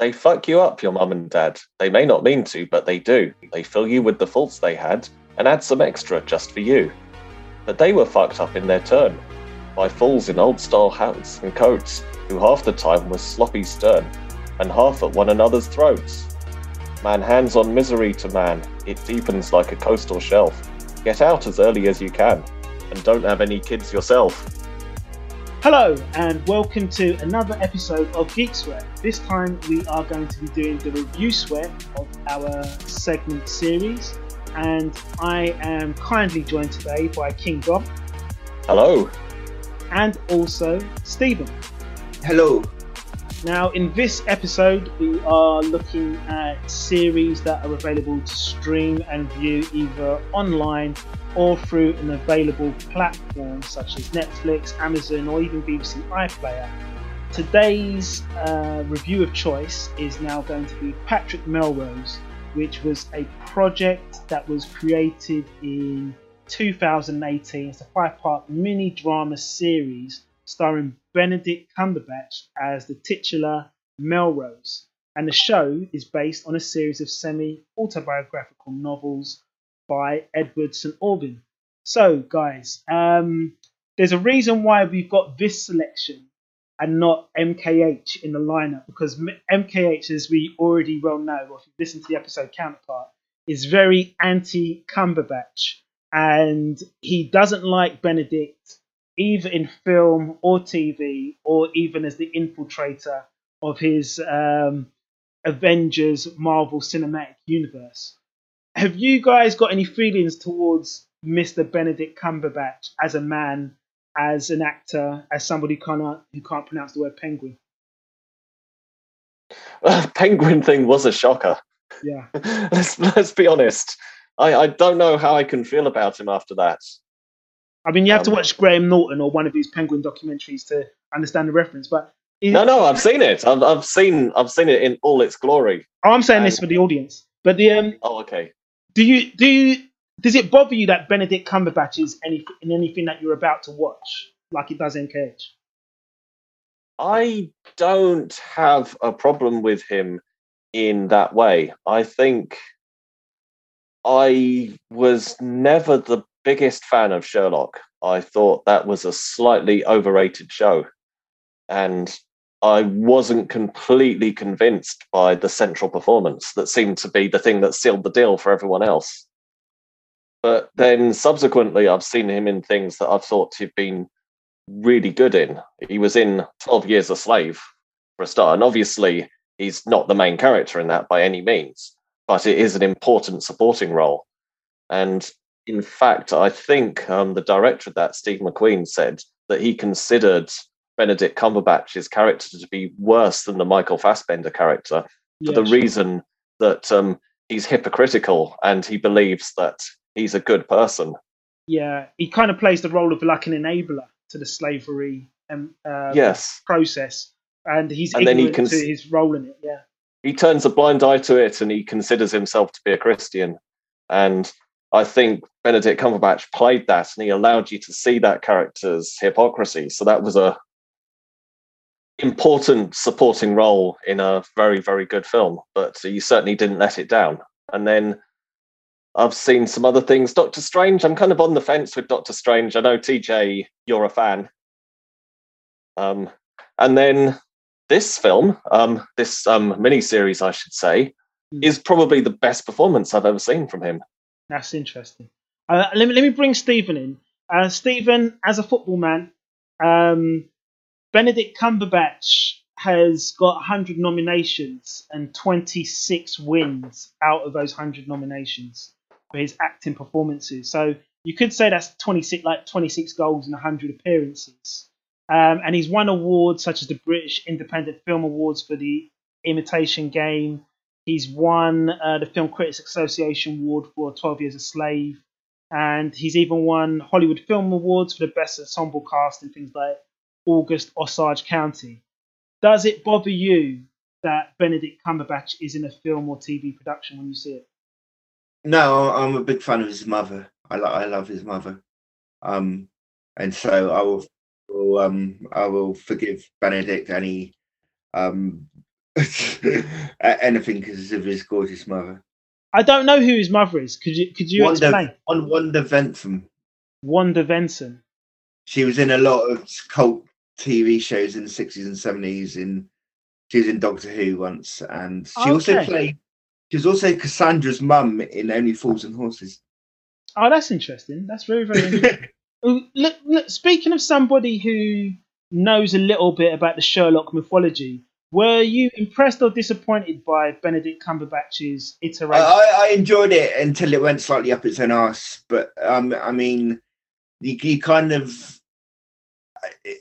They fuck you up, your mum and dad. They may not mean to, but they do. They fill you with the faults they had and add some extra just for you. But they were fucked up in their turn by fools in old style hats and coats who half the time were sloppy stern and half at one another's throats. Man hands on misery to man, it deepens like a coastal shelf. Get out as early as you can and don't have any kids yourself. Hello, and welcome to another episode of Geek Sweat. This time we are going to be doing the review sweat of our segment series, and I am kindly joined today by King Dom. Hello. And also Stephen. Hello. Now, in this episode, we are looking at series that are available to stream and view either online or through an available platform such as Netflix, Amazon, or even BBC iPlayer. Today's uh, review of choice is now going to be Patrick Melrose, which was a project that was created in 2018. It's a five part mini drama series starring Benedict Cumberbatch as the titular Melrose. And the show is based on a series of semi autobiographical novels by Edward St. Aubyn. So, guys, um, there's a reason why we've got this selection and not MKH in the lineup because MKH, as we already well know, or if you listen to the episode counterpart, is very anti Cumberbatch and he doesn't like Benedict either in film or TV, or even as the infiltrator of his um, Avengers Marvel Cinematic Universe. Have you guys got any feelings towards Mr. Benedict Cumberbatch as a man, as an actor, as somebody who can't, who can't pronounce the word penguin? Well, penguin thing was a shocker. Yeah. let's let's be honest. I, I don't know how I can feel about him after that. I mean, you have um, to watch Graham Norton or one of his Penguin documentaries to understand the reference. But no, no, I've seen it. I've, I've seen I've seen it in all its glory. Oh, I'm saying and, this for the audience. But the um. Oh, okay. Do you do you, does it bother you that Benedict Cumberbatch is any in anything that you're about to watch, like it does in Cage? I don't have a problem with him in that way. I think I was never the biggest fan of Sherlock. I thought that was a slightly overrated show. And I wasn't completely convinced by the central performance that seemed to be the thing that sealed the deal for everyone else. But then subsequently, I've seen him in things that I've thought he'd been really good in. He was in 12 Years a Slave for a start. And obviously, he's not the main character in that by any means, but it is an important supporting role. And in fact, I think um, the director of that, Steve McQueen, said that he considered Benedict Cumberbatch's character to be worse than the Michael Fassbender character for the reason that um, he's hypocritical and he believes that he's a good person. Yeah, he kind of plays the role of like an enabler to the slavery um, uh, yes. process, and he's and then he cons- to his role in it. Yeah, he turns a blind eye to it, and he considers himself to be a Christian, and I think Benedict Cumberbatch played that and he allowed you to see that character's hypocrisy. So that was a important supporting role in a very, very good film. But you certainly didn't let it down. And then I've seen some other things. Doctor Strange, I'm kind of on the fence with Doctor Strange. I know TJ, you're a fan. Um, and then this film, um, this um, mini series, I should say, mm. is probably the best performance I've ever seen from him. That's interesting. Uh, let me let me bring Stephen in. Uh, Stephen, as a football man, um, Benedict Cumberbatch has got 100 nominations and 26 wins out of those 100 nominations for his acting performances. So you could say that's 26 like 26 goals and 100 appearances. Um, and he's won awards such as the British Independent Film Awards for the Imitation Game, He's won uh, the Film Critics Association Award for 12 Years a Slave, and he's even won Hollywood Film Awards for the Best Ensemble Cast in things like August Osage County. Does it bother you that Benedict Cumberbatch is in a film or TV production when you see it? No, I'm a big fan of his mother. I, lo- I love his mother, um, and so I will, will um, I will forgive Benedict any um, anything because of his gorgeous mother. I don't know who his mother is. Could you could you Wanda, explain? on Wanda Ventham. Wanda Ventham. She was in a lot of cult TV shows in the sixties and seventies. In she was in Doctor Who once, and she also played. She was also Cassandra's mum in Only Fools and Horses. Oh, that's interesting. That's very very interesting. Look, look, speaking of somebody who knows a little bit about the Sherlock mythology, were you impressed or disappointed by Benedict Cumberbatch's iteration? I I enjoyed it until it went slightly up its own ass. But um, I mean, you, you kind of it,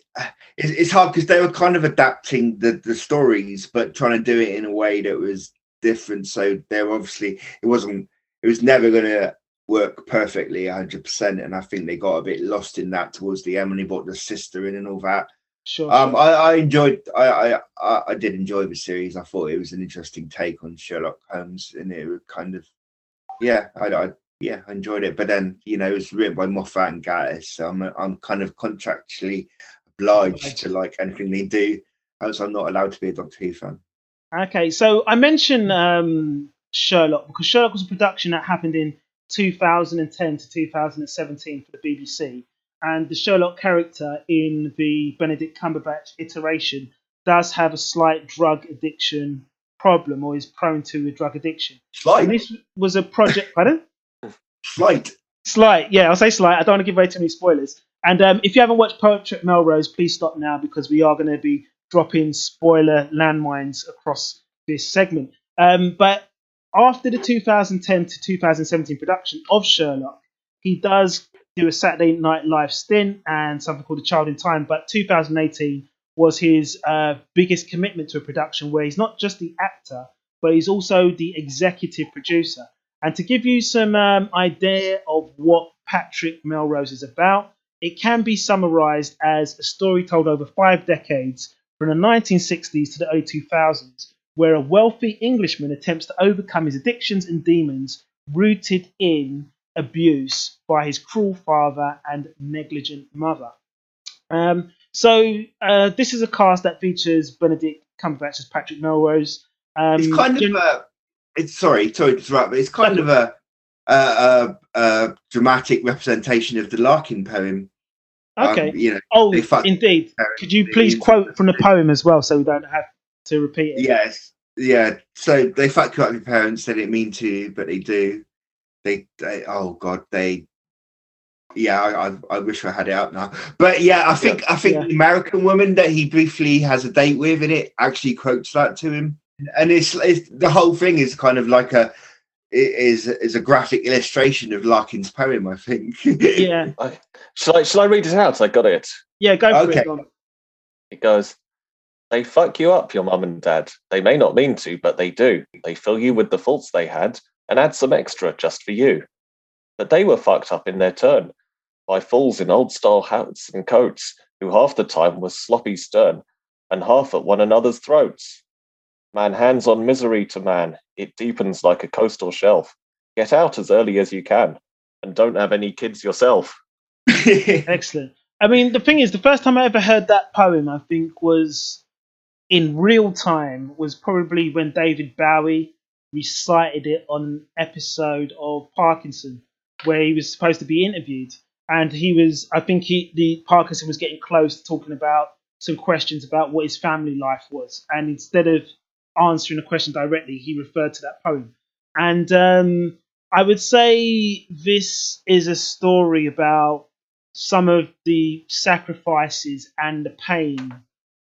it's hard because they were kind of adapting the the stories, but trying to do it in a way that was different. So they're obviously it wasn't it was never going to work perfectly 100% and i think they got a bit lost in that towards the end when they brought the sister in and all that sure. um i, I enjoyed I, I i did enjoy the series. I thought it was an interesting take on sherlock holmes and it was kind of yeah i, I yeah i enjoyed it. But then you know it was written by moffat and Gatiss so i'm i'm kind of contractually obliged to like anything they do else i'm not allowed to be a doctor who fan. Okay, so I mentioned um, Sherlock because Sherlock was a production that happened in 2010 to 2017 for the BBC, and the Sherlock character in the Benedict Cumberbatch iteration does have a slight drug addiction problem or is prone to a drug addiction. And slight this was a project, pardon? slight Slight, yeah, I'll say slight. I don't want to give away too many spoilers. And um, if you haven't watched Patrick Melrose, please stop now because we are going to be dropping spoiler landmines across this segment. Um, but after the 2010 to 2017 production of Sherlock, he does do a Saturday Night Live stint and something called A Child in Time. But 2018 was his uh, biggest commitment to a production where he's not just the actor, but he's also the executive producer. And to give you some um, idea of what Patrick Melrose is about, it can be summarized as a story told over five decades from the 1960s to the early 2000s, where a wealthy Englishman attempts to overcome his addictions and demons rooted in abuse by his cruel father and negligent mother. Um, so, uh, this is a cast that features Benedict Cumberbatch as Patrick Melrose. Um, it's kind of a it's sorry sorry to interrupt but it's kind of a a, a, a dramatic representation of the larkin poem Um, okay. you know oh, indeed. Could you please quote from the poem as well, so we don't have to repeat it? yes yeah so they fuck you up your parents they didn't mean to but they do they, they oh god they yeah I, I i wish i had it out now but yeah i think i think Yeah. the american woman that he briefly has a date with in it actually quotes that to him and it's, it's the whole thing is kind of like a it is is a graphic illustration of larkin's poem i think Yeah, I, shall I shall I read it out? I got it. yeah, go for Okay. it. Dom. It goes, They fuck you up, your mum and dad. They may not mean to, but they do. They fill you with the faults they had and add some extra just for you. But they were fucked up in their turn by fools in old style hats and coats who half the time was sloppy stern and half at one another's throats. Man hands on misery to man, it deepens like a coastal shelf. Get out as early as you can and don't have any kids yourself. Excellent. I mean, the thing is, the first time I ever heard that poem, I think, was in real time, was probably when David Bowie recited it on an episode of Parkinson, where he was supposed to be interviewed, and he was, I think, he the Parkinson was getting close to talking about some questions about what his family life was, and instead of answering the question directly, he referred to that poem, and um, I would say this is a story about some of the sacrifices and the pain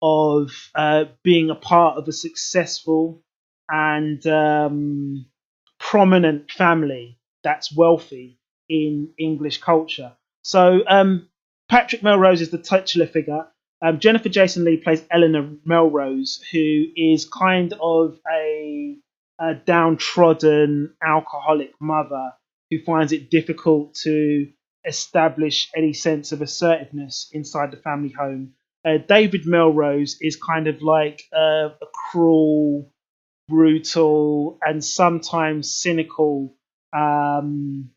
of uh, being a part of a successful and um, prominent family that's wealthy in English culture. So um, Patrick Melrose is the titular figure. Um, Jennifer Jason Leigh plays Eleanor Melrose, who is kind of a, a downtrodden alcoholic mother who finds it difficult to establish any sense of assertiveness inside the family home. Uh, David Melrose is kind of like uh, a cruel, brutal, and sometimes cynical um,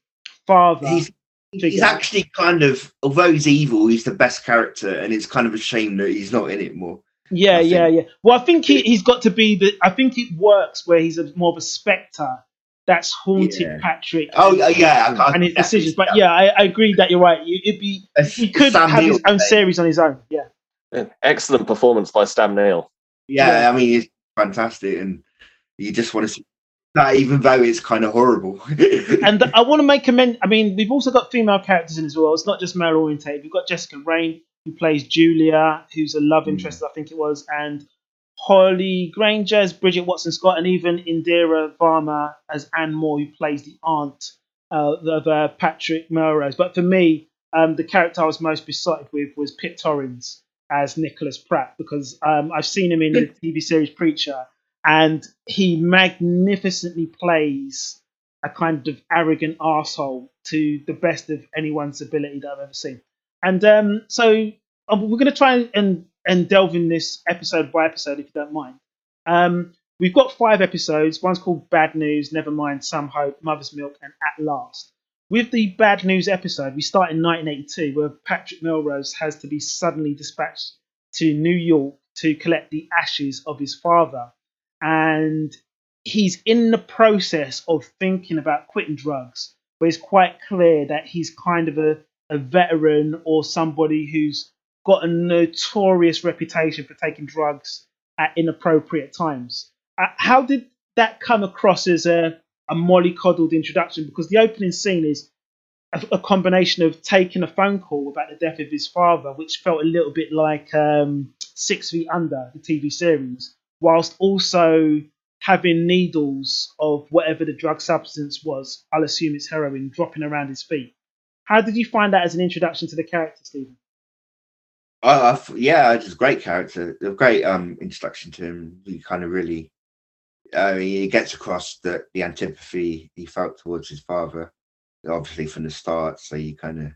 father. he's he's actually kind of although he's evil he's the best character and it's kind of a shame that he's not in it more Yeah, I yeah, think- yeah. Well, I think he, he's got to be the. I think it works where he's a, more of a spectre that's haunted Yeah. Patrick. Oh yeah, yeah. I, I, and his yeah, decisions. But yeah, I, I agree that you're right. It'd be he could Sam have his own playing. series on his own. Yeah. Yeah, Excellent performance by Sam Neill. Yeah, Yeah. I mean, it's fantastic, and you just want to see that, even though it's kind of horrible. And I want to make a men. I mean, we've also got female characters in as well. It's not just male orientated. We've got Jessica Raine, who plays Julia, who's a love Mm. interest, I think it was, and Holliday Grainger as Bridget Watson Scott, and even Indira Varma as Anne Moore, who plays the aunt uh, of uh, Patrick Melrose. But for me, um, the character I was most besotted with was Pip Torrens as Nicholas Pratt because um, I've seen him in the TV series Preacher, and he magnificently plays a kind of arrogant asshole to the best of anyone's ability that I've ever seen. And um, so um, we're going to try and and delve in this episode by episode, if you don't mind. Um, we've got five episodes. One's called Bad News, Never Mind, Some Hope, Mother's Milk, and At Last. With the Bad News episode, we start in 1982, where Patrick Melrose has to be suddenly dispatched to New York to collect the ashes of his father. And he's in the process of thinking about quitting drugs, but it's quite clear that he's kind of a, a veteran or somebody who's got a notorious reputation for taking drugs at inappropriate times. Uh, how did that come across as a, a mollycoddled introduction? Because the opening scene is a, a combination of taking a phone call about the death of his father, which felt a little bit like um, Six Feet Under, the TV series, whilst also having needles of whatever the drug substance was, I'll assume it's heroin, dropping around his feet. How did you find that as an introduction to the character, Stephen? I, I f- yeah, it's a great character, a great um introduction to him. He kind of really, I mean, he gets across the the antipathy he felt towards his father, obviously from the start. So you kind of,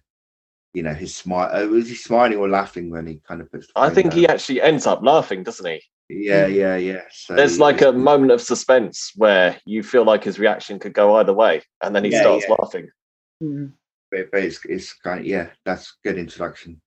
you know, his smile. Uh, was he smiling or laughing when he kind of puts? The I phone think he actually ends up laughing, doesn't he? Yeah, yeah, yeah. So There's like a moment of suspense where you feel like his reaction could go either way, and then he Yeah, starts yeah. laughing. Mm. but, but it's it's kind of yeah, that's good introduction.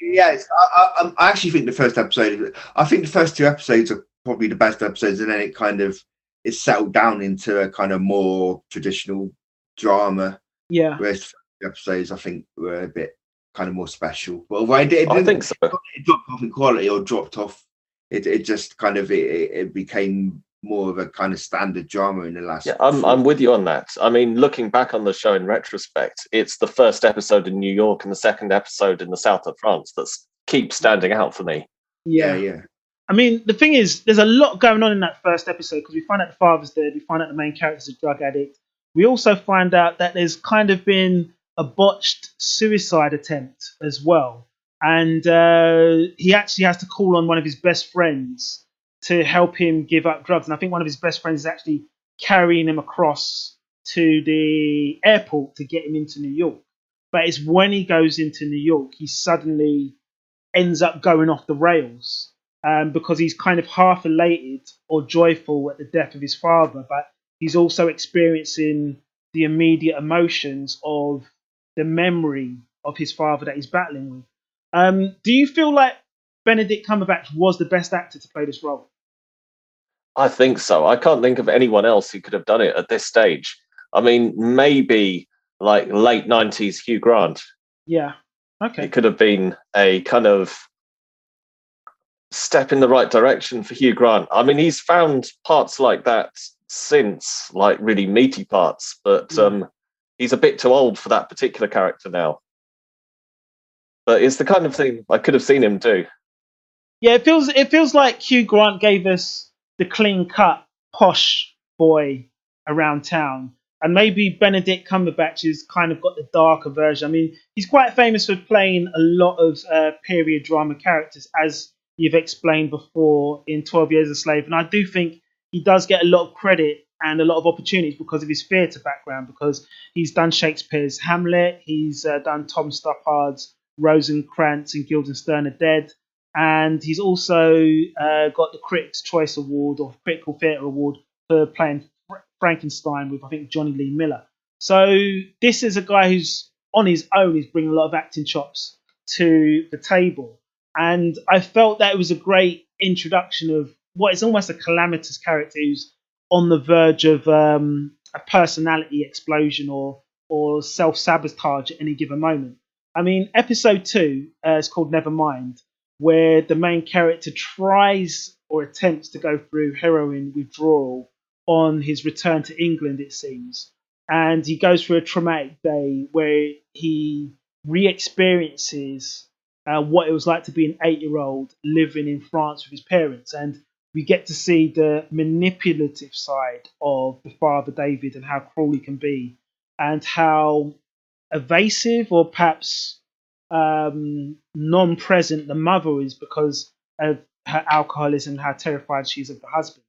Yeah, it's, I, I, I'm- actually think the first episode. I think the first two episodes are probably the best episodes, and then it kind of it's settled down into a kind of more traditional drama. Yeah. Whereas the episodes, I think, were a bit kind of more special. But although it, it I didn't think so. it dropped off in quality or dropped off, it it just kind of it, it it became more of a kind of standard drama in the last. Yeah, I'm, I'm with you on that. I mean, looking back on the show in retrospect, it's the first episode in New York and the second episode in the south of France that keeps standing out for me. yeah, yeah. I mean, the thing is, there's a lot going on in that first episode because we find out the father's dead. We find out the main character's a drug addict. We also find out that there's kind of been a botched suicide attempt as well. And uh, he actually has to call on one of his best friends to help him give up drugs. And I think one of his best friends is actually carrying him across to the airport to get him into New York. But it's when he goes into New York, he suddenly ends up going off the rails um, because he's kind of half elated or joyful at the death of his father, but he's also experiencing the immediate emotions of the memory of his father that he's battling with. Um, do you feel like Benedict Cumberbatch was the best actor to play this role? I think so. I can't think of anyone else who could have done it at this stage. I mean, maybe like late 90s Hugh Grant. Yeah. Okay. It could have been a kind of step in the right direction for Hugh Grant. I mean, he's found parts like that since, like really meaty parts, but Yeah. um, he's a bit too old for that particular character now. But it's the kind of thing I could have seen him do. Yeah, it feels it feels like Hugh Grant gave us the clean cut posh boy around town. And maybe Benedict Cumberbatch has kind of got the darker version. I mean, he's quite famous for playing a lot of uh, period drama characters, as you've explained before in 12 Years a Slave. And I do think he does get a lot of credit and a lot of opportunities because of his theatre background, because he's done Shakespeare's Hamlet, he's uh, done Tom Stoppard's Rosencrantz and Guildenstern are Dead and he's also uh, got the Critics' Choice Award or Critical Theatre Award for playing Frankenstein with I think Jonny Lee Miller. So this is a guy who's on his own. He's bringing a lot of acting chops to the table. and I felt that it was a great introduction of what is almost a calamitous character who's on the verge of um, a personality explosion or or self sabotage at any given moment. I mean, episode two uh, is called Nevermind, where the main character tries or attempts to go through heroin withdrawal on his return to England, it seems. And he goes through a traumatic day where he re experiences uh, what it was like to be an eight year old living in France with his parents. And we get to see the manipulative side of the father David and how cruel he can be, and how evasive or perhaps um, non present the mother is because of her alcoholism, how terrified she is of the husband.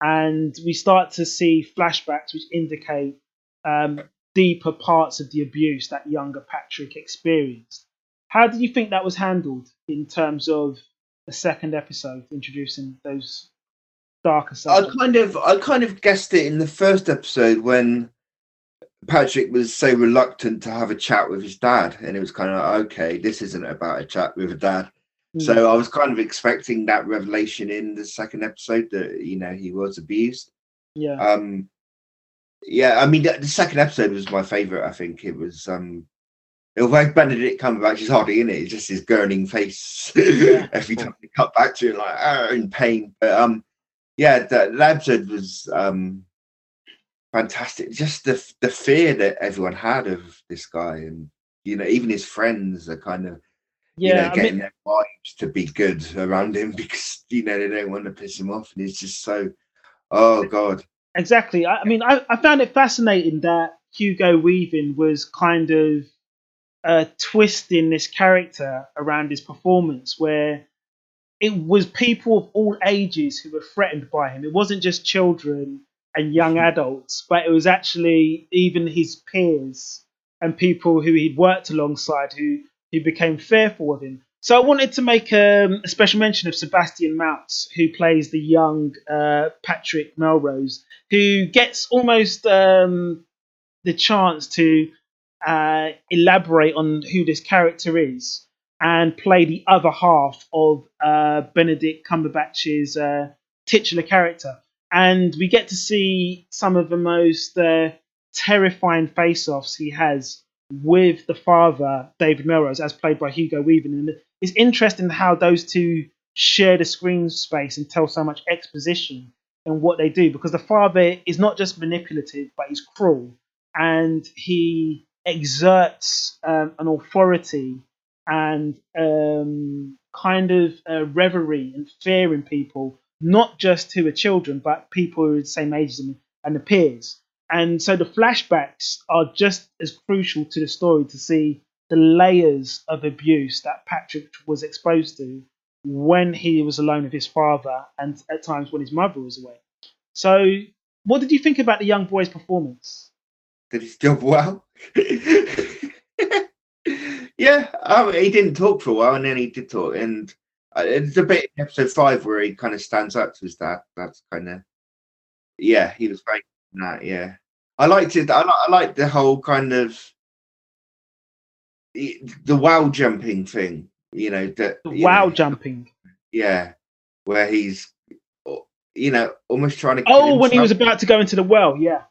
And we start to see flashbacks which indicate um, deeper parts of the abuse that younger Patrick experienced. How do you think that was handled in terms of the second episode, introducing those darker? I kind of, I kind of guessed it in the first episode when Patrick was so reluctant to have a chat with his dad, and it was kind of like, okay, this isn't about a chat with a dad. Mm. So I was kind of expecting that revelation in the second episode that you know he was abused. Yeah. Um. Yeah, I mean the second episode was my favorite. I think it was um although Benedict Cumberbatch is hardly in it, it's just his gurning face yeah. every time they cut back to it, like oh, in pain. But um, yeah, the, the episode was um fantastic. Just the the fear that everyone had of this guy, and you know, even his friends are kind of yeah, you know, getting mean, their wives to be good around him because you know they don't want to piss him off, and he's just so oh god. Exactly. I, I mean, I, I found it fascinating that Hugo Weaving was kind of uh, twist in this character around his performance where it was people of all ages who were threatened by him. It wasn't just children and young adults, but it was actually even his peers and people who he'd worked alongside who, who became fearful of him. So I wanted to make um, a special mention of Sebastian Maltz, who plays the young uh, Patrick Melrose, who gets almost um, the chance to uh, elaborate on who this character is and play the other half of uh, Benedict Cumberbatch's uh, titular character. And we get to see some of the most uh, terrifying face offs he has with the father, David Melrose, as played by Hugo Weaving. And it's interesting how those two share the screen space and tell so much exposition in what they do because the father is not just manipulative, but he's cruel. And he exerts um, an authority and um, kind of a reverie and fear in people, not just who are children, but people who are the same age as them and the peers. And so the flashbacks are just as crucial to the story to see the layers of abuse that Patrick was exposed to when he was alone with his father and at times when his mother was away. So, what did you think about the young boy's performance? Did his job well? yeah, oh, he didn't talk for a while, and then he did talk. And Uh, it's a bit in episode five where he kind of stands up to his dad. That's kind of yeah, he was great in that. Yeah, I liked it. I, like, I liked the whole kind of the wow jumping thing. You know that wow know, jumping. Yeah, where he's you know almost trying to. Oh, when he was about to go into the well. Yeah.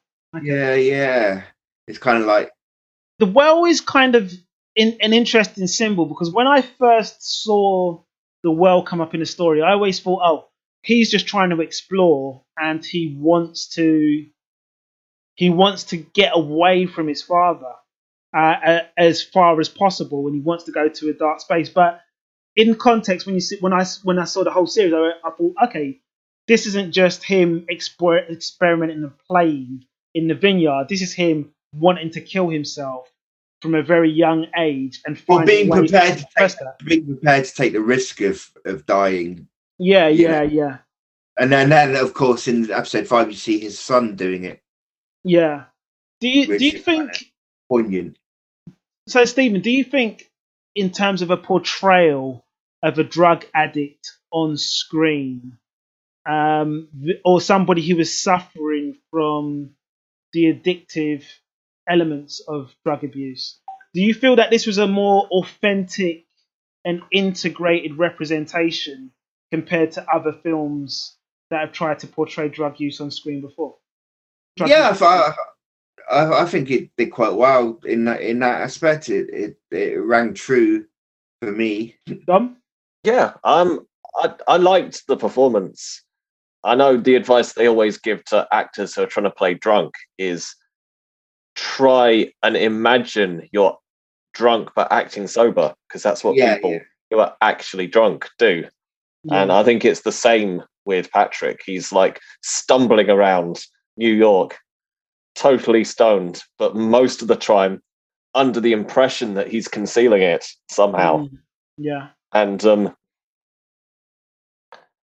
Yeah, yeah. It's kind of like the well is kind of in, an interesting symbol because when I first saw the well come up in the story, I always thought, oh, he's just trying to explore and he wants to he wants to get away from his father uh, as far as possible, and he wants to go to a dark space. But in context, when you see, when I when I saw the whole series, I, I thought, okay, this isn't just him explore, experimenting and playing in the vineyard. This is him wanting to kill himself from a very young age and well, being prepared to, take, being prepared to take the risk of of dying. Yeah, yeah, know? yeah. And then, then of course, in episode five, you see his son doing it. Yeah. Do you do you think poignant? So, Stephen, do you think, in terms of a portrayal of a drug addict on screen, um, or somebody who is suffering from the addictive elements of drug abuse. Do you feel that this was a more authentic and integrated representation compared to other films that have tried to portray drug use on screen before. Drug yeah, use- I, I, I think it did quite well in that in that aspect. It it, it rang true for me. Dom? Yeah, um, I, I liked the performance. I know the advice they always give to actors who are trying to play drunk is try and imagine you're drunk but acting sober because that's what Yeah, people yeah. who are actually drunk do. And I think it's the same with Patrick. He's like stumbling around New York, totally stoned, but most of the time under the impression that he's concealing it somehow. Mm, yeah. And um,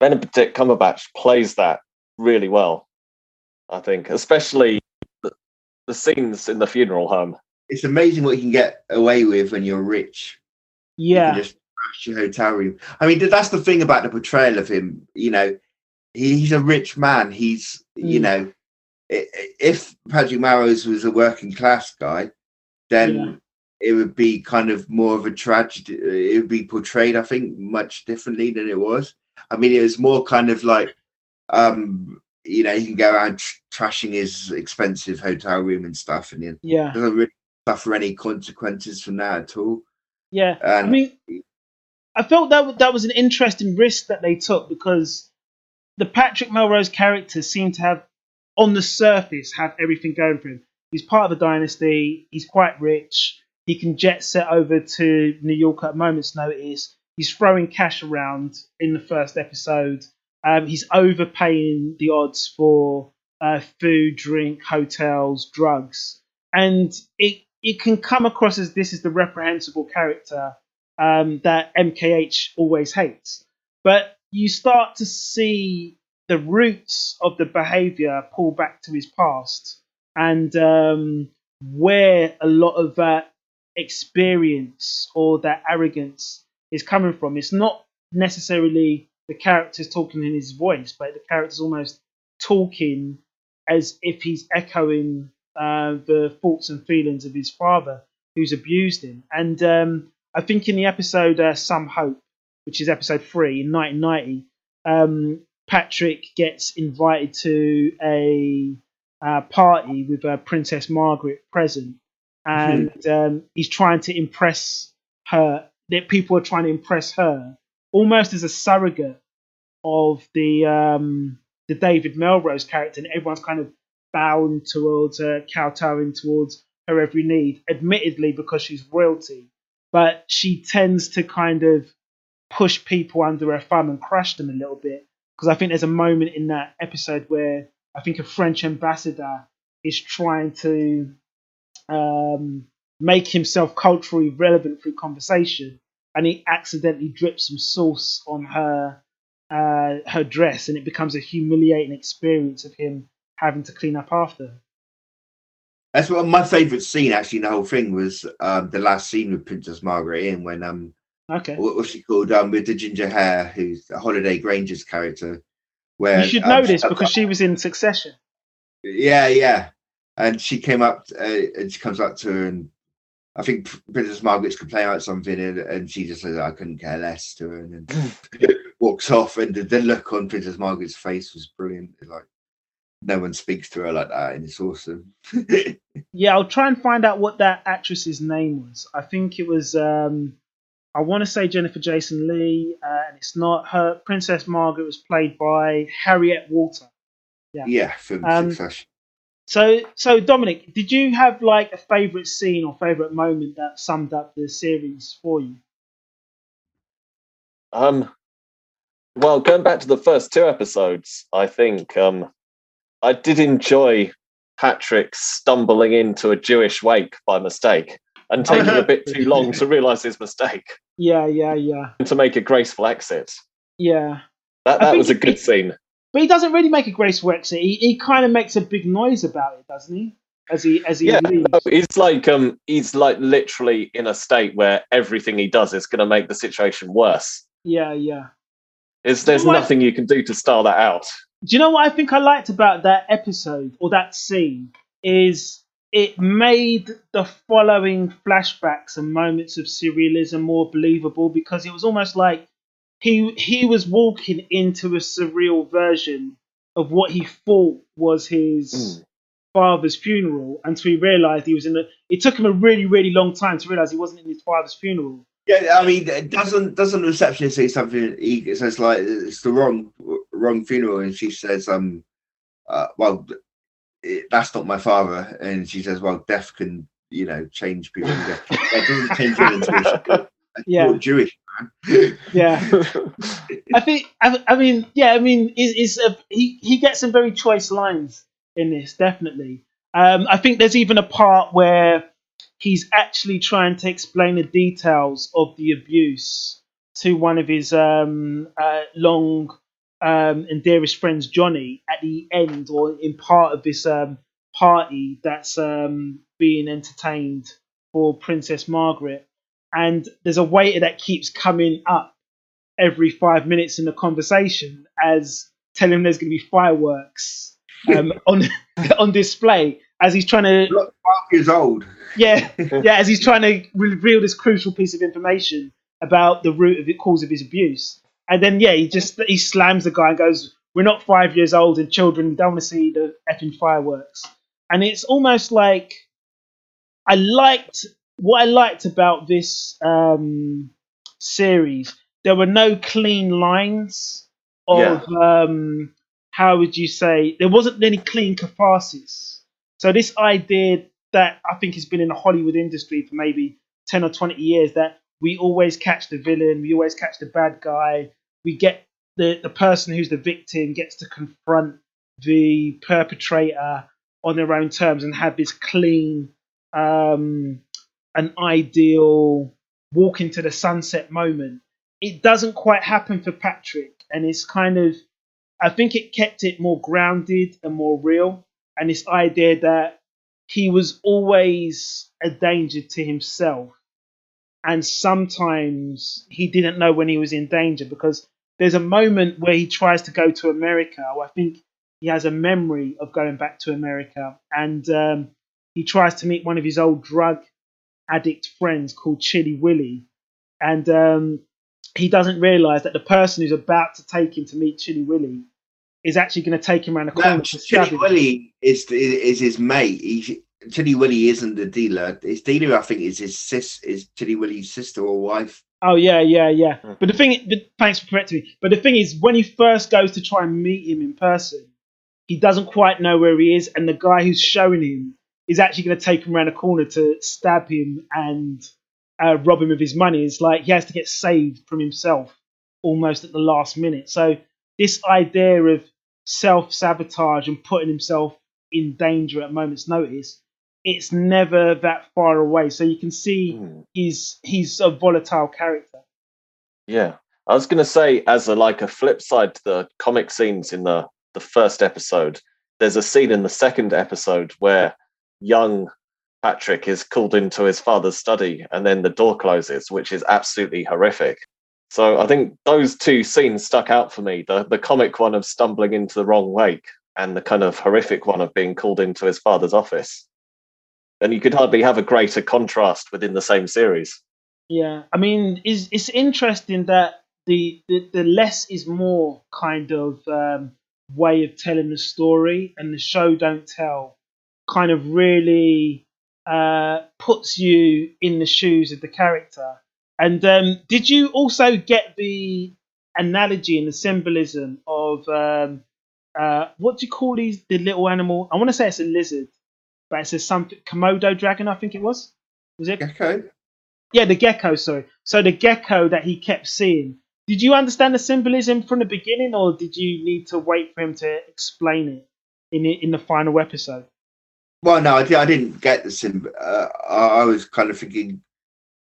Benedict Cumberbatch plays that really well, I think, especially the, the scenes in the funeral home. It's amazing what you can get away with when you're rich. You Yeah. can just crash your hotel room. I mean, that's the thing about the portrayal of him. You know, he, he's a rich man. He's, you Mm. know, i- i- if Patrick Melrose was a working class guy, then Yeah. it would be kind of more of a tragedy. It would be portrayed, I think, much differently than it was. I mean, it was more kind of like, um, you know, he can go around tr- trashing his expensive hotel room and stuff, and he Yeah. doesn't really suffer any consequences from that at all. Yeah. And I mean, I felt that that was an interesting risk that they took because the Patrick Melrose character seemed to have, on the surface, have everything going for him. He's part of a dynasty. He's quite rich. He can jet set over to New York at a moment's notice. He's throwing cash around in the first episode. Um, he's overpaying the odds for uh, food, drink, hotels, drugs, and it it can come across as this is the reprehensible character um, that MKH always hates. But you start to see the roots of the behavior pull back to his past and um, where a lot of that experience or that arrogance is coming from. It's not necessarily the character's talking in his voice, but the character's almost talking as if he's echoing uh, the thoughts and feelings of his father who's abused him. And um, I think in the episode uh, Some Hope, which is episode three in 1990, um, Patrick gets invited to a uh, party with uh, Princess Margaret present, and um, he's trying to impress her. That people are trying to impress her, almost as a surrogate of the um, the David Melrose character, and everyone's kind of bowing towards her, kowtowing towards her every need. Admittedly, because she's royalty, but she tends to kind of push people under her thumb and crush them a little bit. Because I think there's a moment in that episode where I think a French ambassador is trying to um, make himself culturally relevant through conversation, and he accidentally drips some sauce on her uh, her dress, and it becomes a humiliating experience of him having to clean up after. That's what my favourite scene actually in the whole thing was um, the last scene with Princess Margaret in when um Okay. what was she called um with the ginger hair who's Holliday Grainger's character where You should um, know this she- because she was in Succession. yeah yeah and she came up uh, and she comes up to her and I think Princess Margaret's complaining about something and, and she just says I couldn't care less to her and then walks off and the, the look on Princess Margaret's face was brilliant It's like no one speaks to her like that and it's awesome Yeah, I'll try and find out what that actress's name was. I think it was. Um, I want to say Jennifer Jason Leigh, uh, and it's not her. Princess Margaret was played by Harriet Walter. yeah from Um, Succession. So, so Dominic, did you have like a favorite scene or favorite moment that summed up the series for you? Um, well, going back to the first two episodes, I think um, I did enjoy Patrick stumbling into a Jewish wake by mistake and taking a bit too long to realise his mistake Yeah, yeah, yeah, and to make a graceful exit. yeah. That that was a it- good scene. But he doesn't really make a graceful exit. He, he kind of makes a big noise about it, doesn't he? As he as he Yeah, leaves. no, he's like um he's like literally in a state where everything he does is going to make the situation worse. Yeah, yeah. Is there's What? nothing you can do to start that out. Do you know what I think I liked about that episode or that scene is it made the following flashbacks and moments of surrealism more believable because it was almost like he he was walking into a surreal version of what he thought was his mm. father's funeral until he realized he was in the it took him a really really long time to realize he wasn't in his father's funeral. Yeah i mean it doesn't doesn't the receptionist say something he says like it's the wrong wrong funeral and she says um uh, well it, that's not my father and she says well death can you know change people. That doesn't change you into yeah. jewish yeah, I think. I, I, mean, yeah. I mean, is is he he gets some very choice lines in this, definitely. Um, I think there's even a part where he's actually trying to explain the details of the abuse to one of his um, uh, long um, and dearest friends, Johnny, at the end or in part of this um, party that's um, being entertained for Princess Margaret and there's a waiter that keeps coming up every five minutes in the conversation as telling him there's going to be fireworks um, on on display as he's trying to. Look, twelve years old. Yeah, yeah. As he's trying to reveal this crucial piece of information about the root of the cause of his abuse, and then yeah, he just he slams the guy and goes, "We're not five years old, and children don't want to see the effing fireworks." And it's almost like I liked what I liked about this um, series, there were no clean lines of yeah. um, how would you say there wasn't any clean catharsis. So this idea that I think has been in the Hollywood industry for maybe ten or twenty years that we always catch the villain, we always catch the bad guy, we get the the person who's the victim gets to confront the perpetrator on their own terms and have this clean um, an ideal walk into the sunset moment. It doesn't quite happen for Patrick, and it's kind of, I think it kept it more grounded and more real. And this idea that he was always a danger to himself, and sometimes he didn't know when he was in danger because there's a moment where he tries to go to America. I think he has a memory of going back to America, and um, he tries to meet one of his old drug addict friends called Chilly Willy, and um, he doesn't realise that the person who's about to take him to meet Chilly Willy is actually going to take him around the corner. No, Chilly Willy is is his mate. He, Chilly Willy isn't the dealer. His dealer, I think, is his sis, is Chilly Willy's sister or wife. Oh yeah, yeah, yeah. Hmm. But the thing, the, thanks for correcting me. But the thing is, when he first goes to try and meet him in person, he doesn't quite know where he is, and the guy who's showing him is actually going to take him around a corner to stab him and uh, rob him of his money. It's like he has to get saved from himself almost at the last minute. So this idea of self sabotage and putting himself in danger at a moment's notice, it's never that far away. So you can see mm. he's he's a volatile character. Yeah. I was going to say, as a like a flip side to the comic scenes in the the first episode, there's a scene in the second episode where young Patrick is called into his father's study and then the door closes, which is absolutely horrific. So I think those two scenes stuck out for me the, the comic one of stumbling into the wrong wake and the kind of horrific one of being called into his father's office. And you could hardly have a greater contrast within the same series. Yeah, I mean, it's, it's interesting that the, the, the less is more kind of um, way of telling the story and the show don't tell kind of really uh, puts you in the shoes of the character. And um, did you also get the analogy and the symbolism of um, uh, what do you call these the little animal? I want to say it's a lizard, but it's a something Komodo dragon. I think it was. Was it gecko? Yeah, the gecko. Sorry. So the gecko that he kept seeing. Did you understand the symbolism from the beginning, or did you need to wait for him to explain it in in the final episode? Well, no, I, I didn't get the sim. Uh, I, was kind of thinking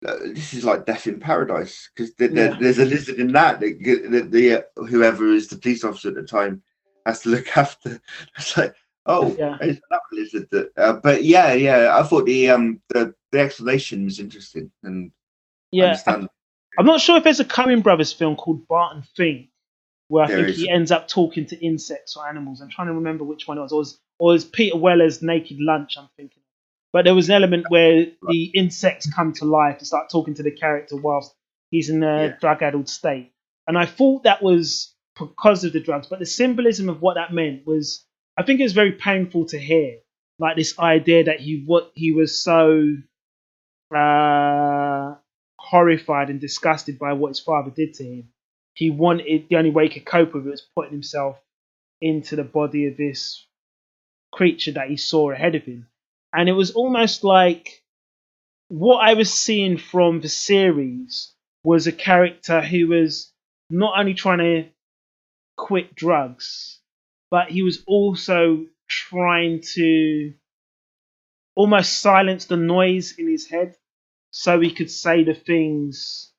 uh, this is like Death in Paradise because the, the, yeah. there's a lizard in that. that the, the uh, whoever is the police officer at the time has to look after. It's like, oh, yeah. it's another lizard. That, uh, but yeah, yeah, I thought the um the, the explanation was interesting and yeah. I'm not sure if there's a Coen Brothers film called Barton Fink where I there think is. he ends up talking to insects or animals. I'm trying to remember which one it was. Or was, or is Peter Weller's Naked Lunch? I'm thinking. But there was an element where the insects come to life and start talking to the character whilst he's in a Yeah. drug-addled state. And I thought that was because of the drugs, but the symbolism of what that meant was, I think it was very painful to hear. Like this idea that he what he was so uh, horrified and disgusted by what his father did to him. He wanted the only way he could cope with it was putting himself into the body of this creature that he saw ahead of him. And it was almost like what I was seeing from the series was a character who was not only trying to quit drugs, but he was also trying to almost silence the noise in his head so he could say the things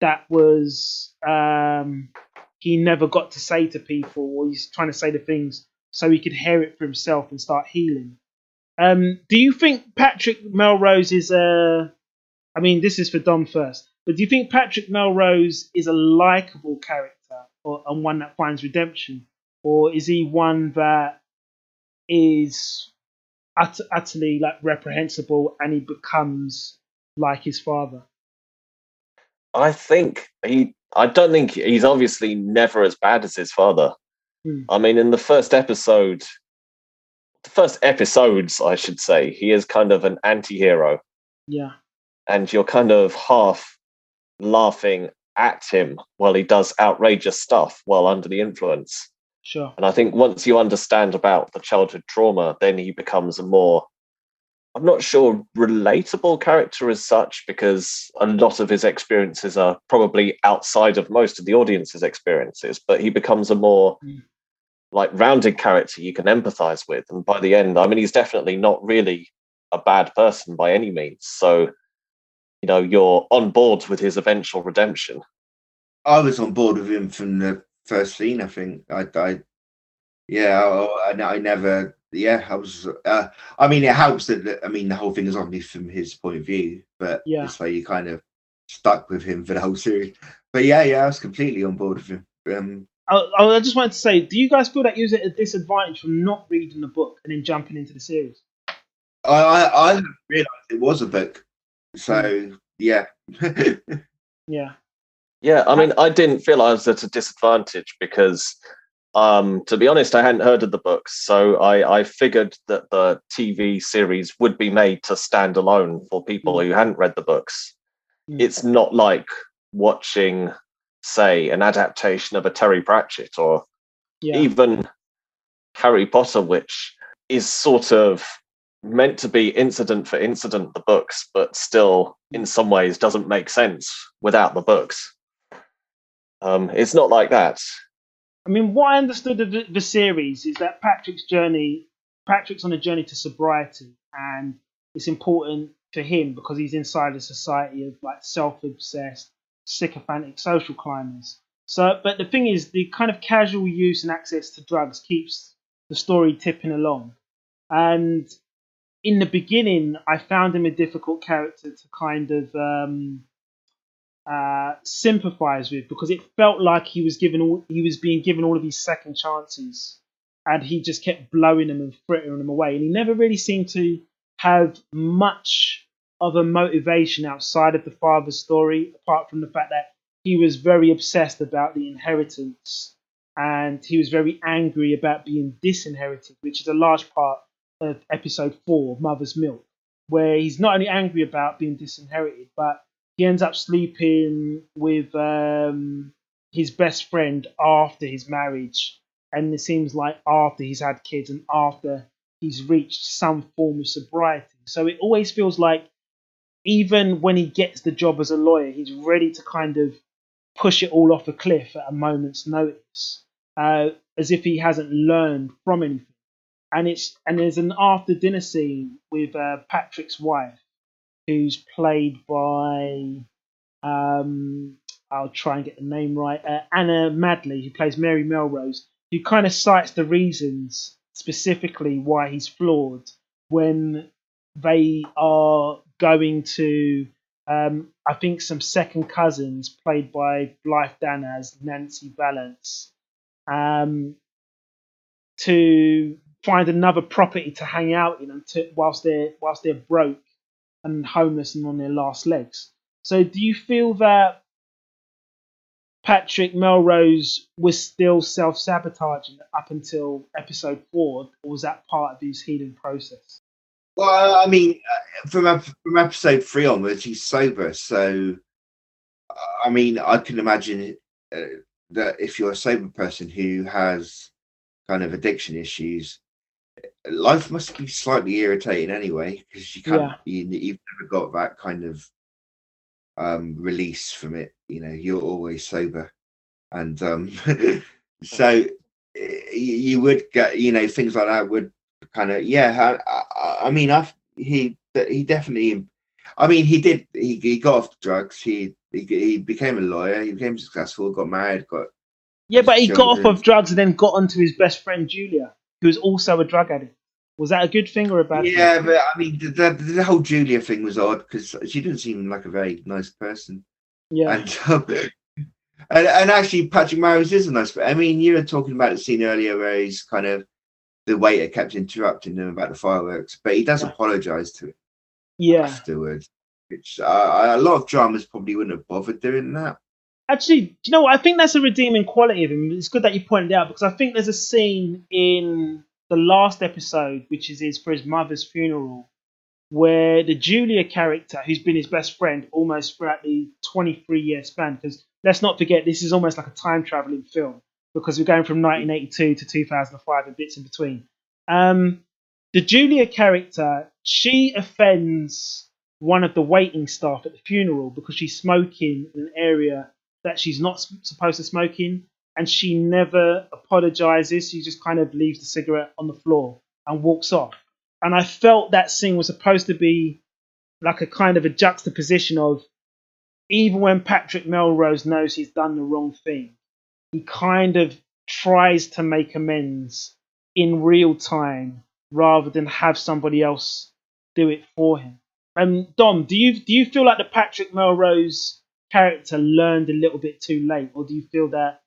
that was um, he never got to say to people, or he's trying to say the things so he could hear it for himself and start healing. Um, do you think Patrick Melrose is a? I mean, this is for Dom first, but do you think Patrick Melrose is a likable character or and one that finds redemption, or is he one that is ut- utterly like reprehensible and he becomes like his father? I think he. I don't think he's obviously never as bad as his father. Hmm. I mean, in the first episode, the first episodes, I should say, he is kind of an anti-hero, Yeah, and you're kind of half laughing at him while he does outrageous stuff while under the influence. sure. And I think once you understand about the childhood trauma, then he becomes a more, I'm not sure, relatable character as such, because a lot of his experiences are probably outside of most of the audience's experiences, but he becomes a more Mm. Like rounded character you can empathize with. And by the end, I mean, he's definitely not really a bad person by any means. So, you know, you're on board with his eventual redemption. I was on board with him from the first scene. I think I, I yeah, I, I, I never, yeah, I was. Uh, I mean, it helps that that- I mean the whole thing is obviously from his point of view, but Yeah. this way you kind of stuck with him for the whole series. But yeah, yeah, I was completely on board with him. Um, I, I just wanted to say, do you guys feel that you're at a disadvantage from not reading the book and then jumping into the series? I, I, I realised it was a book, so yeah. Yeah, Yeah, I mean, I didn't feel I was at a disadvantage because, um, to be honest, I hadn't heard of the books, so I, I figured that the TV series would be made to stand alone for people Mm. who hadn't read the books. Mm. It's not like watching, say, an adaptation of a Terry Pratchett or yeah, even Harry Potter, which is sort of meant to be incident for incident, the books, but still, in some ways, doesn't make sense without the books. Um, it's not like that. I mean, what I understood of the, the series is that Patrick's journey, Patrick's on a journey to sobriety, and it's important for him because he's inside a society of like self-obsessed, sycophantic social climbers. So, but the thing is, the kind of casual use and access to drugs keeps the story tipping along. And in the beginning, I found him a difficult character to kind of um, uh, sympathize with because it felt like he was given all he was being given all of these second chances, and he just kept blowing them and frittering them away, and he never really seemed to have much a motivation outside of the father's story, apart from the fact that he was very obsessed about the inheritance and he was very angry about being disinherited, which is a large part of episode four, of Mother's Milk, where he's not only angry about being disinherited, but he ends up sleeping with um, his best friend after his marriage, and it seems like after he's had kids and after he's reached some form of sobriety. So it always feels like even when he gets the job as a lawyer, he's ready to kind of push it all off a cliff at a moment's notice, uh, as if he hasn't learned from anything. And it's and there's an after dinner scene with uh, Patrick's wife, who's played by um, I'll try and get the name right, uh, Anna Madeley, who plays Mary Melrose, who kind of cites the reasons specifically why he's flawed when they are going to um, I think some second cousins played by Blythe Danner as Nancy Valance um, to find another property to hang out in whilst they're whilst they're broke and homeless and on their last legs. So do you feel that Patrick Melrose was still self sabotaging up until episode four, or was that part of his healing process? Well, I mean, uh, from from episode three onwards, he's sober. So, I mean, I can imagine uh, that if you're a sober person who has kind of addiction issues, life must be slightly irritating anyway because you can't yeah. you, you've never got that kind of um release from it you know you're always sober and um so you would get you know things like that would kind of yeah I, I, I mean i he he definitely i mean he did he, he got off drugs he, he he became a lawyer he became successful got married got yeah but he got off of drugs and then got onto his best friend julia who was also a drug addict was that a good thing or a bad yeah, thing? but I mean, the, the, the, whole Julia thing was odd because she didn't seem like a very nice person. Yeah. And, um, and, and, actually, Patrick Melrose is a nice person. I mean, you were talking about the scene earlier where he's kind of the waiter kept interrupting him about the fireworks, but he does yeah. apologize to it yeah. afterwards. Which uh, a lot of dramas probably wouldn't have bothered doing that. Actually, do you know what? I think that's a redeeming quality of him. It's good that you pointed out because I think there's a scene in the last episode, which is his for his mother's funeral, where the Julia character, who's been his best friend almost throughout the 23 year span, because let's not forget this is almost like a time traveling film because we're going from 1982 to 2005 and bits in between. Um, the Julia character, she offends one of the waiting staff at the funeral because she's smoking in an area that she's not supposed to smoke in and she never apologizes. She just kind of leaves the cigarette on the floor and walks off. And I felt that scene was supposed to be like a kind of a juxtaposition of even when Patrick Melrose knows he's done the wrong thing, he kind of tries to make amends in real time rather than have somebody else do it for him. And Dom, do you do you feel like the Patrick Melrose character learned a little bit too late, or do you feel that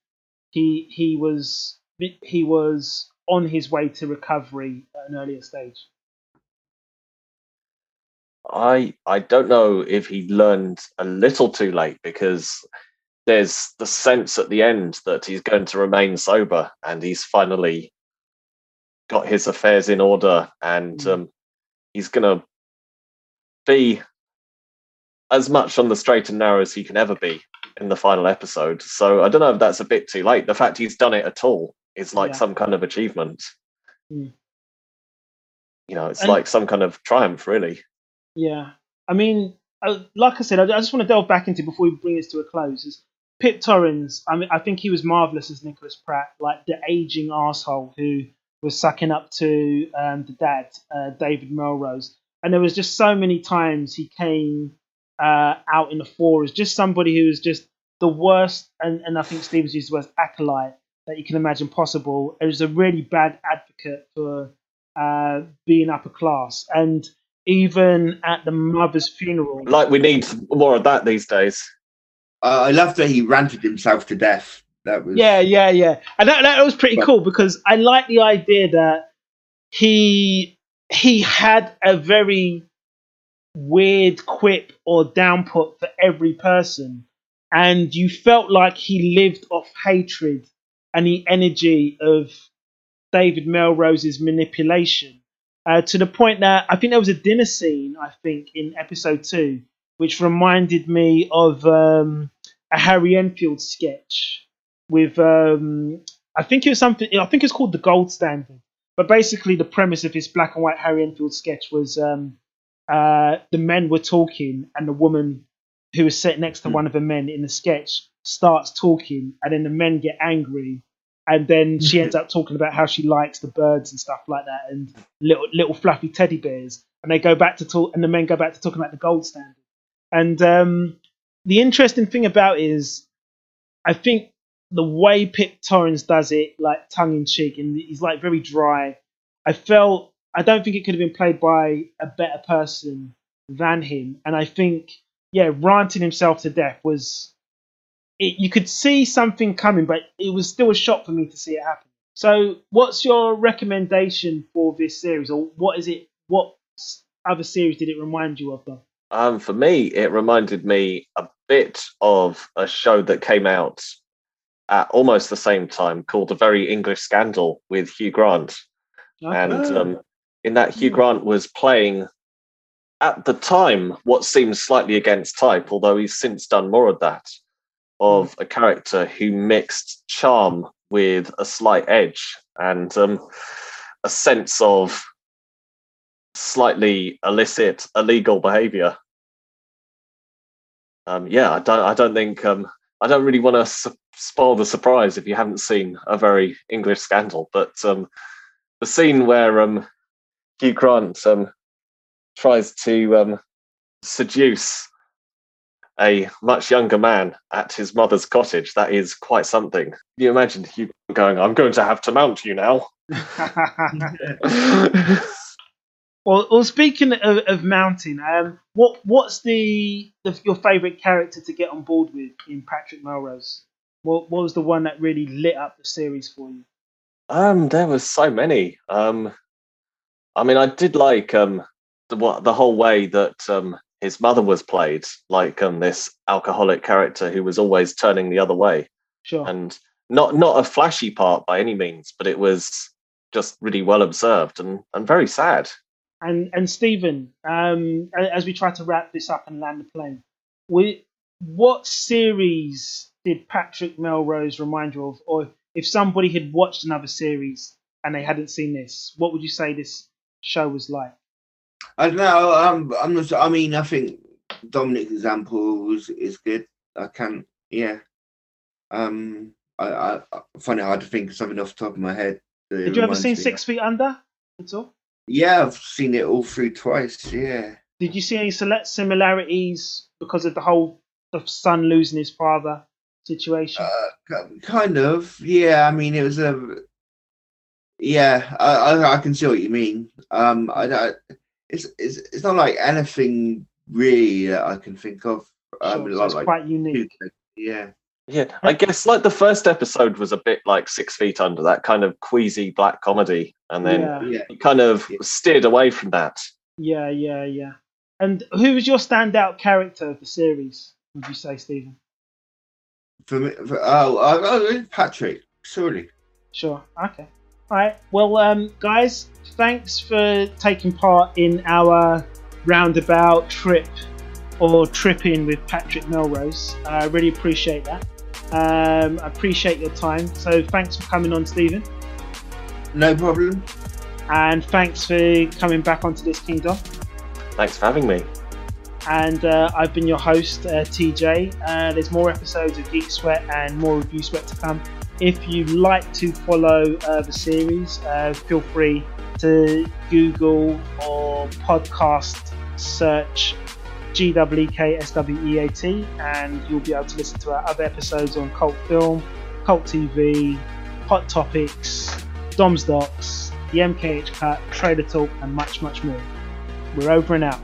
he he was he was on his way to recovery at an earlier stage. I I don't know if he learned a little too late because there's the sense at the end that he's going to remain sober and he's finally got his affairs in order and mm. um, he's going to be as much on the straight and narrow as he can ever be in the final episode. So I don't know if that's a bit too late. The fact he's done it at all is like yeah. some kind of achievement. Mm. You know, it's and, like some kind of triumph, really. Yeah, I mean, uh, like I said, I, I, just want to delve back into before we bring this to a close. Is Pip Torrens? I mean, I think he was marvelous as Nicholas Pratt, like the aging asshole who was sucking up to um, the dad, uh, David Melrose. And there was just so many times he came uh, out in the four as just somebody who is just the worst, and, and I think Stevens used the word acolyte that you can imagine possible. It was a really bad advocate for uh, being upper class, and even at the mother's funeral, like we need more of that these days. Uh, I loved that he ranted himself to death. That was yeah, yeah, yeah, and that that was pretty cool because I like the idea that he he had a very weird quip or downput for every person. And you felt like he lived off hatred and the energy of David Melrose's manipulation. Uh, to the point that I think there was a dinner scene, I think, in episode two, which reminded me of um, a Harry Enfield sketch with, um, I think it was something, I think it's called The Gold Standard. But basically, the premise of his black and white Harry Enfield sketch was um, uh, the men were talking, and the woman who was sitting next to mm. one of the men in the sketch starts talking, and then the men get angry, and then she ends up talking about how she likes the birds and stuff like that, and little little fluffy teddy bears, and they go back to talk, and the men go back to talking about the gold standard. And um, the interesting thing about it is, I think the way Pip Torrens does it, like tongue in cheek, and he's like very dry. I felt I don't think it could have been played by a better person than him. And I think, yeah, ranting himself to death was. It, you could see something coming, but it was still a shock for me to see it happen. So, what's your recommendation for this series, or what is it? What other series did it remind you of? Though? Um, for me, it reminded me a bit of a show that came out at almost the same time called A Very English Scandal with Hugh Grant. And um, in that, Hugh hmm. Grant was playing at the time what seems slightly against type, although he's since done more of that, of hmm. a character who mixed charm with a slight edge and um, a sense of slightly illicit, illegal behaviour. Um, yeah, I don't. I don't think. Um, I don't really want to su- spoil the surprise if you haven't seen a very English scandal. But um, the scene where um, Hugh Grant um, tries to um, seduce a much younger man at his mother's cottage. That is quite something. Can you imagine you going, I'm going to have to mount you now? well, well, speaking of, of mounting, um, what what's the, the your favourite character to get on board with in Patrick Melrose? What, what was the one that really lit up the series for you? Um, there was so many. Um, I mean, I did like um the what the whole way that um his mother was played, like um this alcoholic character who was always turning the other way. Sure. And not not a flashy part by any means, but it was just really well observed and and very sad. And and Stephen, um, as we try to wrap this up and land the plane, we, what series did Patrick Melrose remind you of, or if somebody had watched another series and they hadn't seen this, what would you say this show was like? I don't know. I'm, I'm not. I mean, I think Dominic's example was is good. I can't. yeah. Um, I, I, I find it hard to think of something off the top of my head. Did you ever see Six Feet Under at all? Yeah, I've seen it all through twice. Yeah. Did you see any select similarities because of the whole the son losing his father situation? Uh, kind of. Yeah. I mean, it was a yeah, I, I, I can see what you mean. Um, I, I it's it's it's not like anything really that I can think of. Um, sure, so it's like, quite unique. Yeah. Yeah, I guess like the first episode was a bit like Six Feet Under, that kind of queasy black comedy, and then yeah. you kind of yeah. steered away from that. Yeah, yeah, yeah. And who was your standout character of the series? Would you say, Stephen? For me, for, oh, oh, Patrick, surely. Sure. Okay. All right. Well, um, guys, thanks for taking part in our roundabout trip or tripping with Patrick Melrose. I really appreciate that. Um, I appreciate your time. So thanks for coming on, Stephen. No problem. And thanks for coming back onto this kingdom. Thanks for having me. And uh, I've been your host, uh, TJ. Uh, there's more episodes of Geek Sweat and more Review Sweat to come. If you'd like to follow uh, the series, uh, feel free to Google or podcast search GWEK and you'll be able to listen to our other episodes on cult film, cult TV, hot topics, Dom's Docs, the MKH Cut, Trailer Talk, and much, much more. We're over and out.